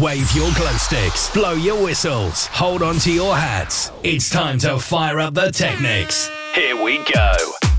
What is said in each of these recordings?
Wave your glow sticks, blow your whistles, hold on to your hats. It's time to fire up the Technics. Here we go.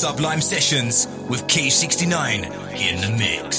Sublime Sessions with Key69 in the mix.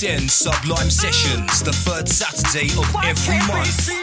Sublime Sessions, the third Saturday of every month.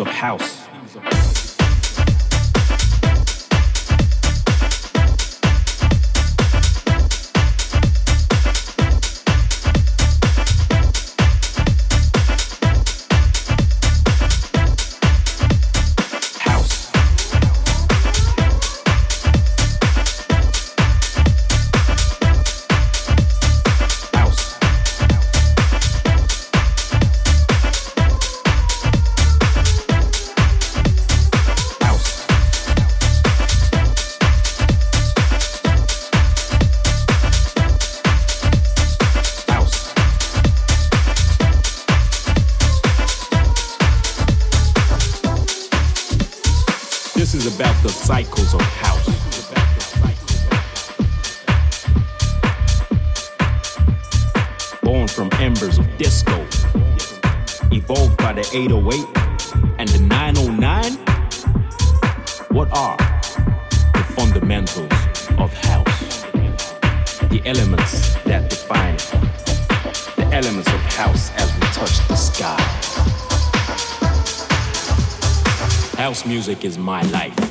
of house. cycles of house. Born from embers of disco, evolved by the 808 and the 909. What are the fundamentals of house? The elements that define it. The elements of house as we touch the sky. House music is my life.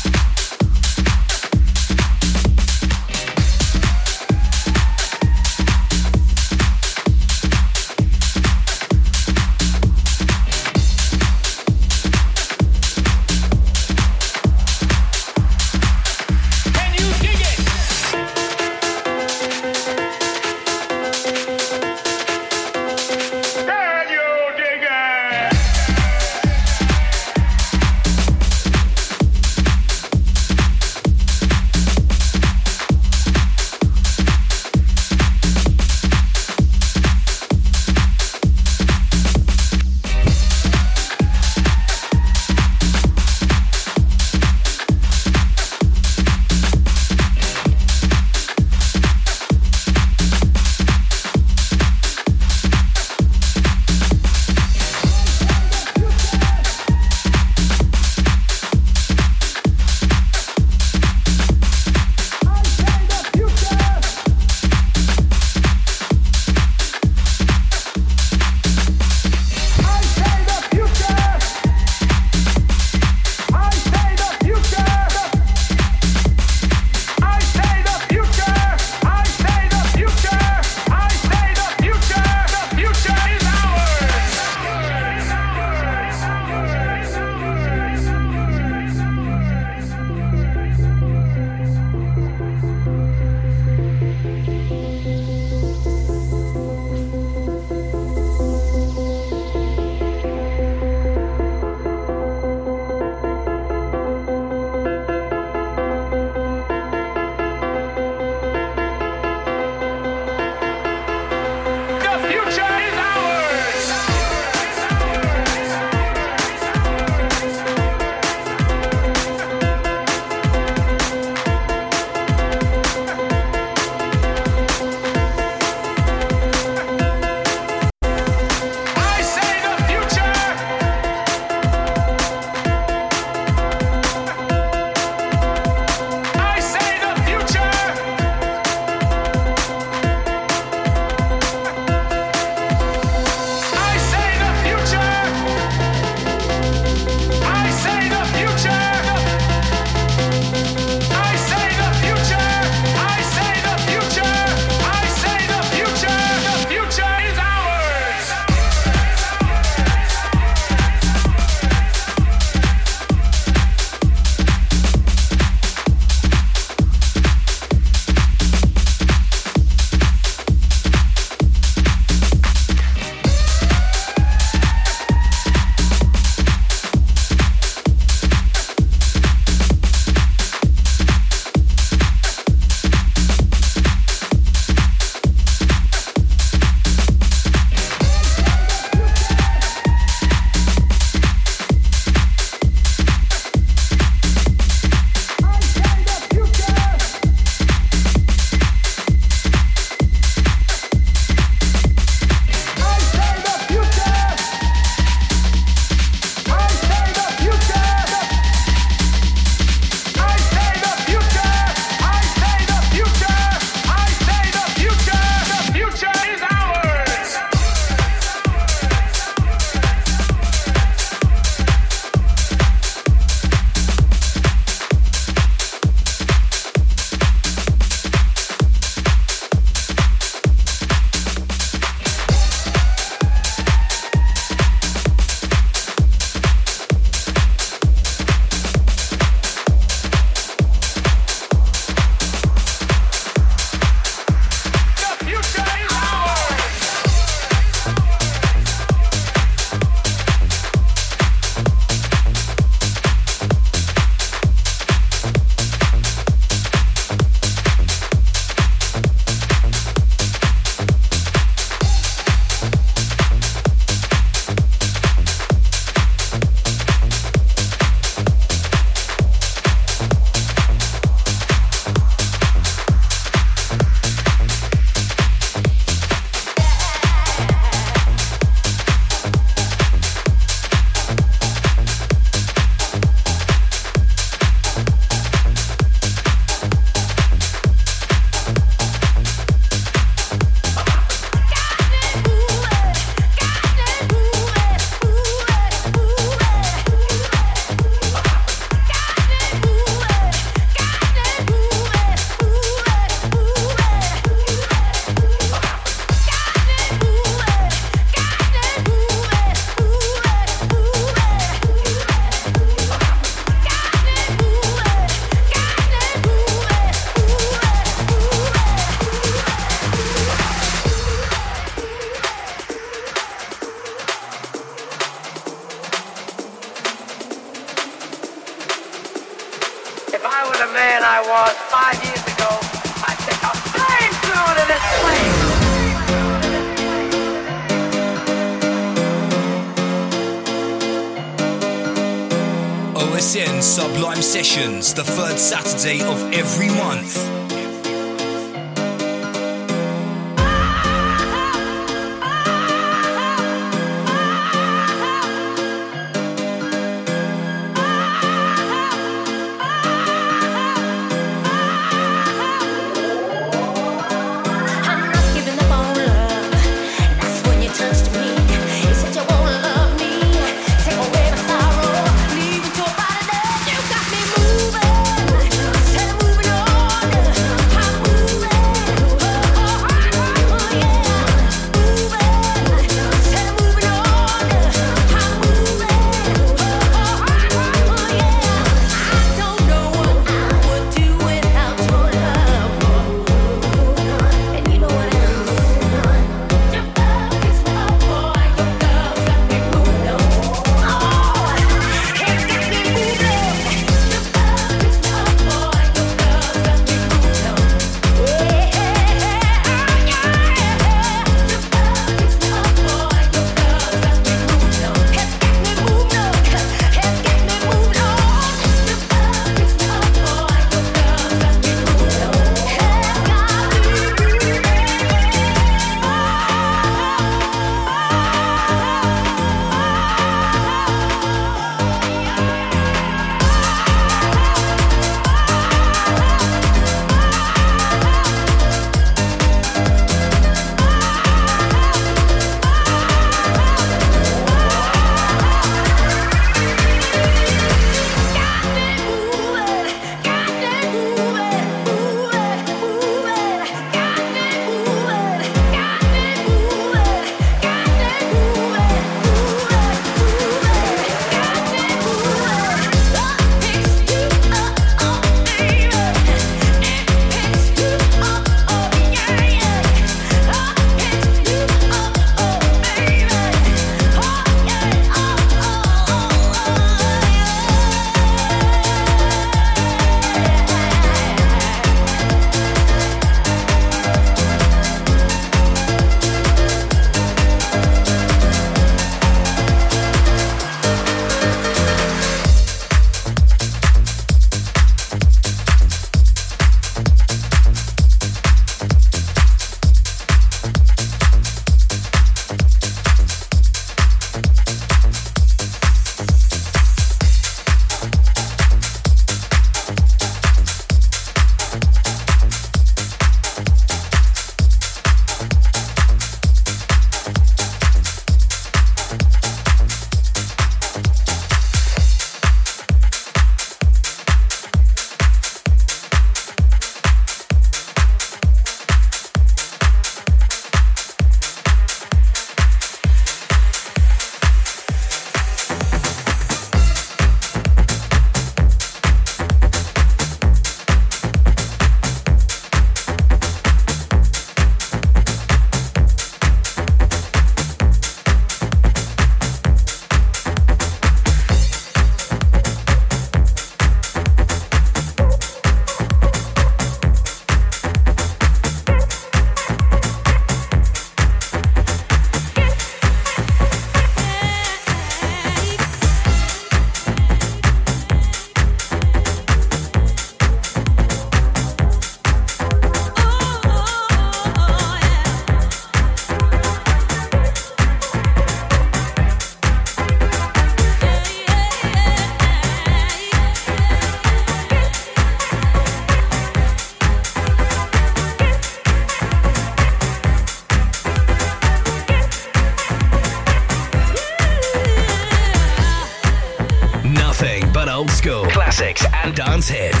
Head.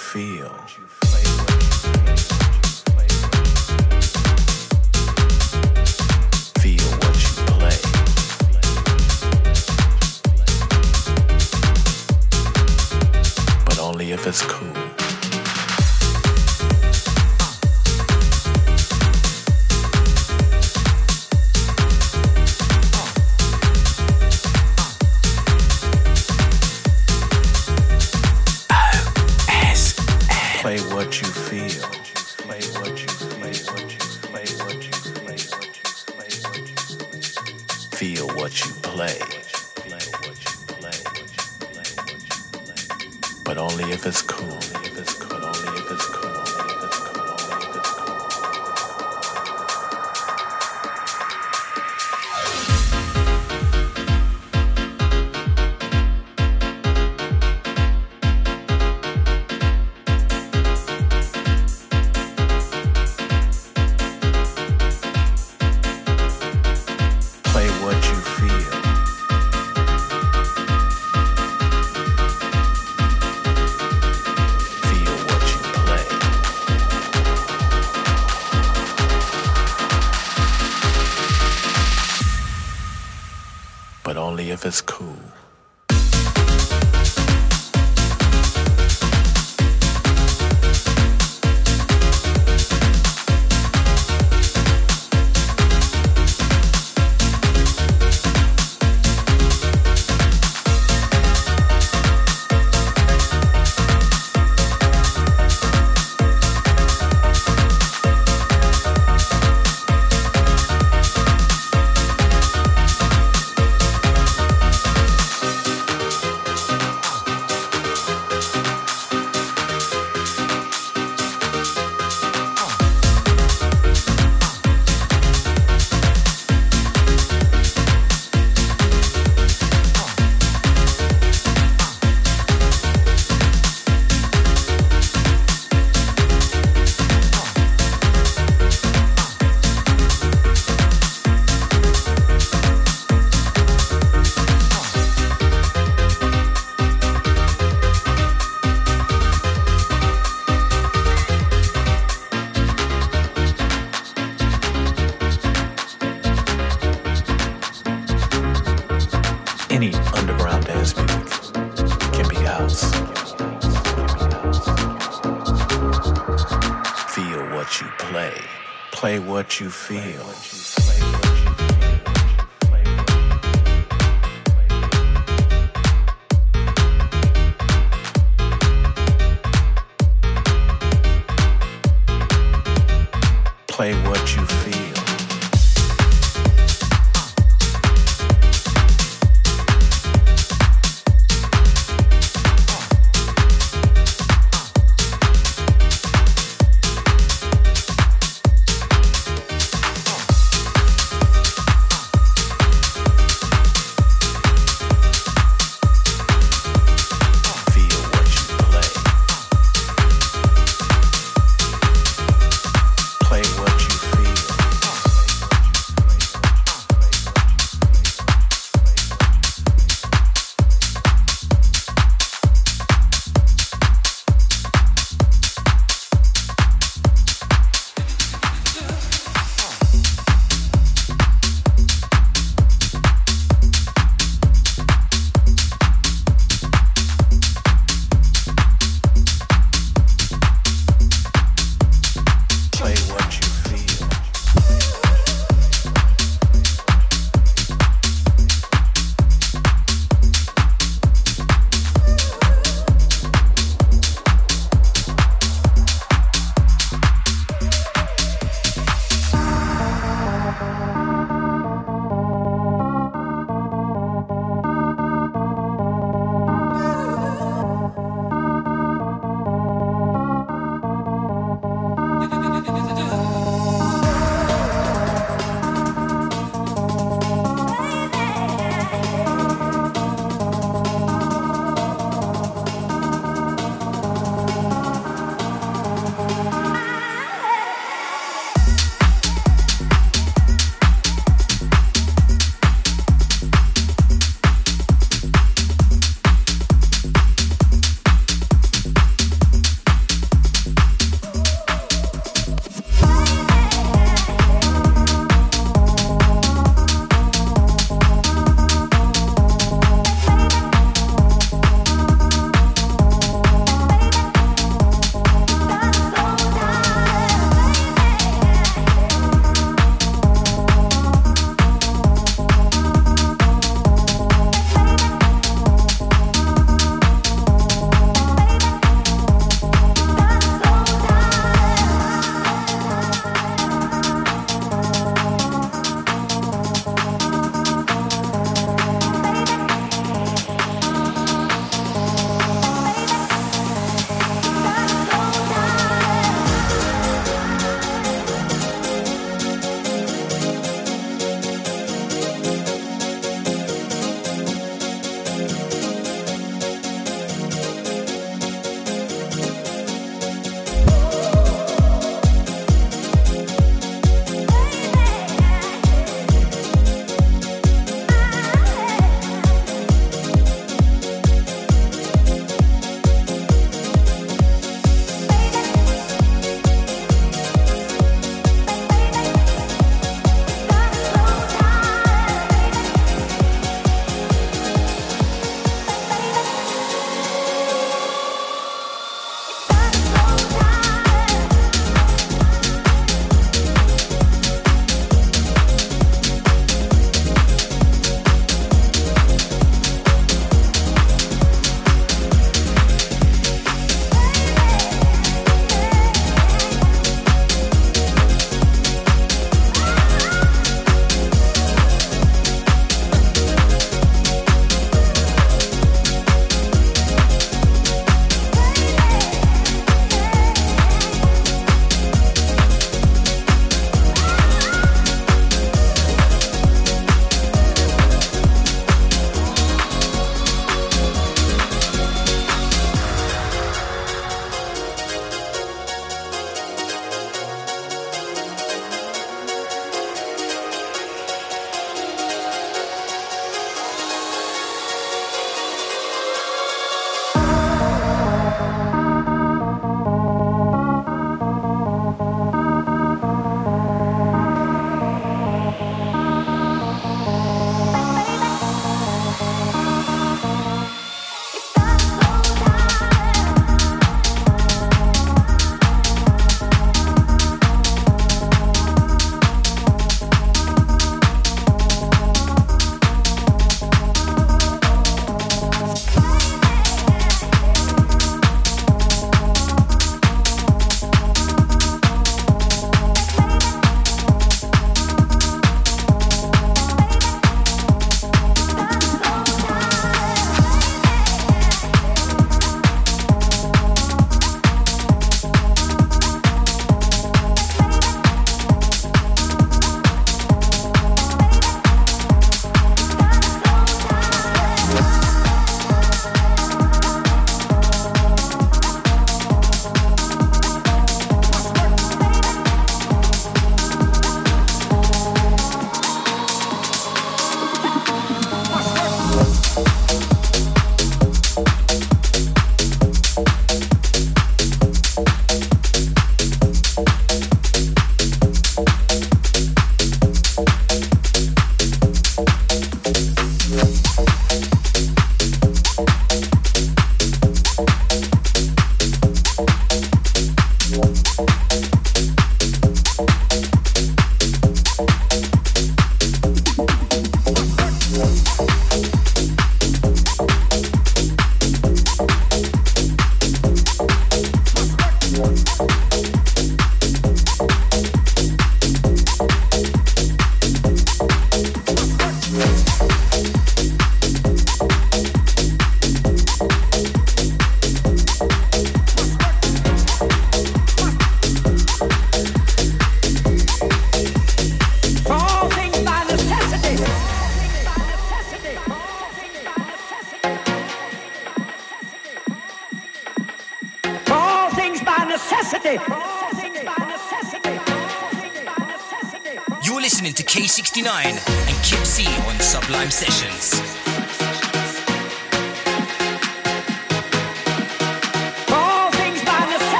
Feel you feel.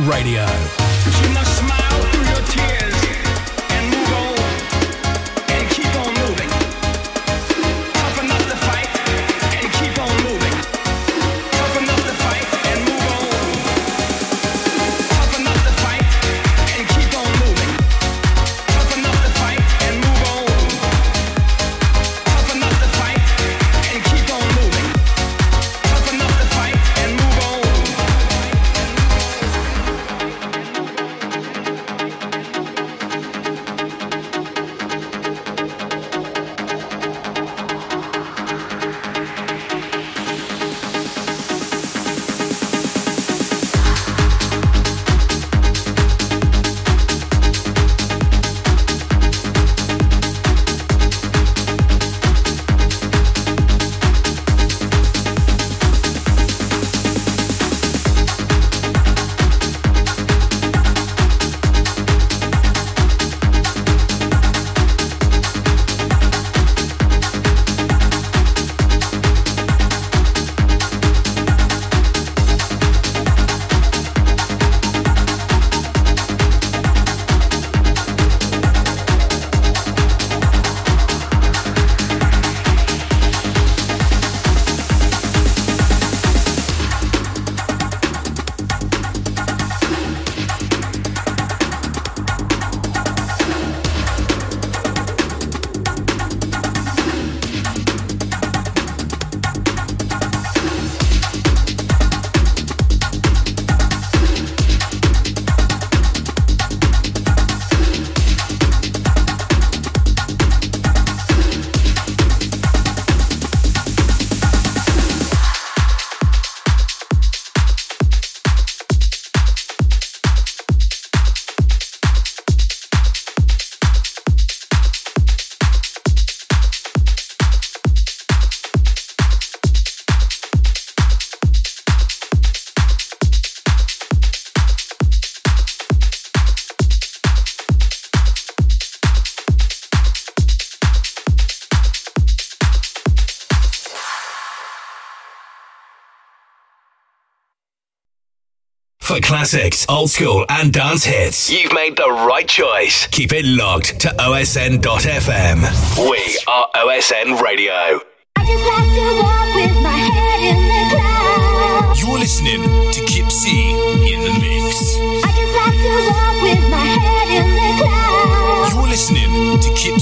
Radio. For classics, old school, and dance hits, you've made the right choice. Keep it locked to OSN.FM. We are OSN Radio. You're listening to Kip C in the mix. You're listening to Kip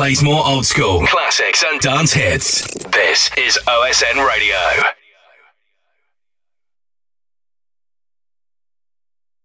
plays more old school, classics, and dance hits. This is OSN Radio.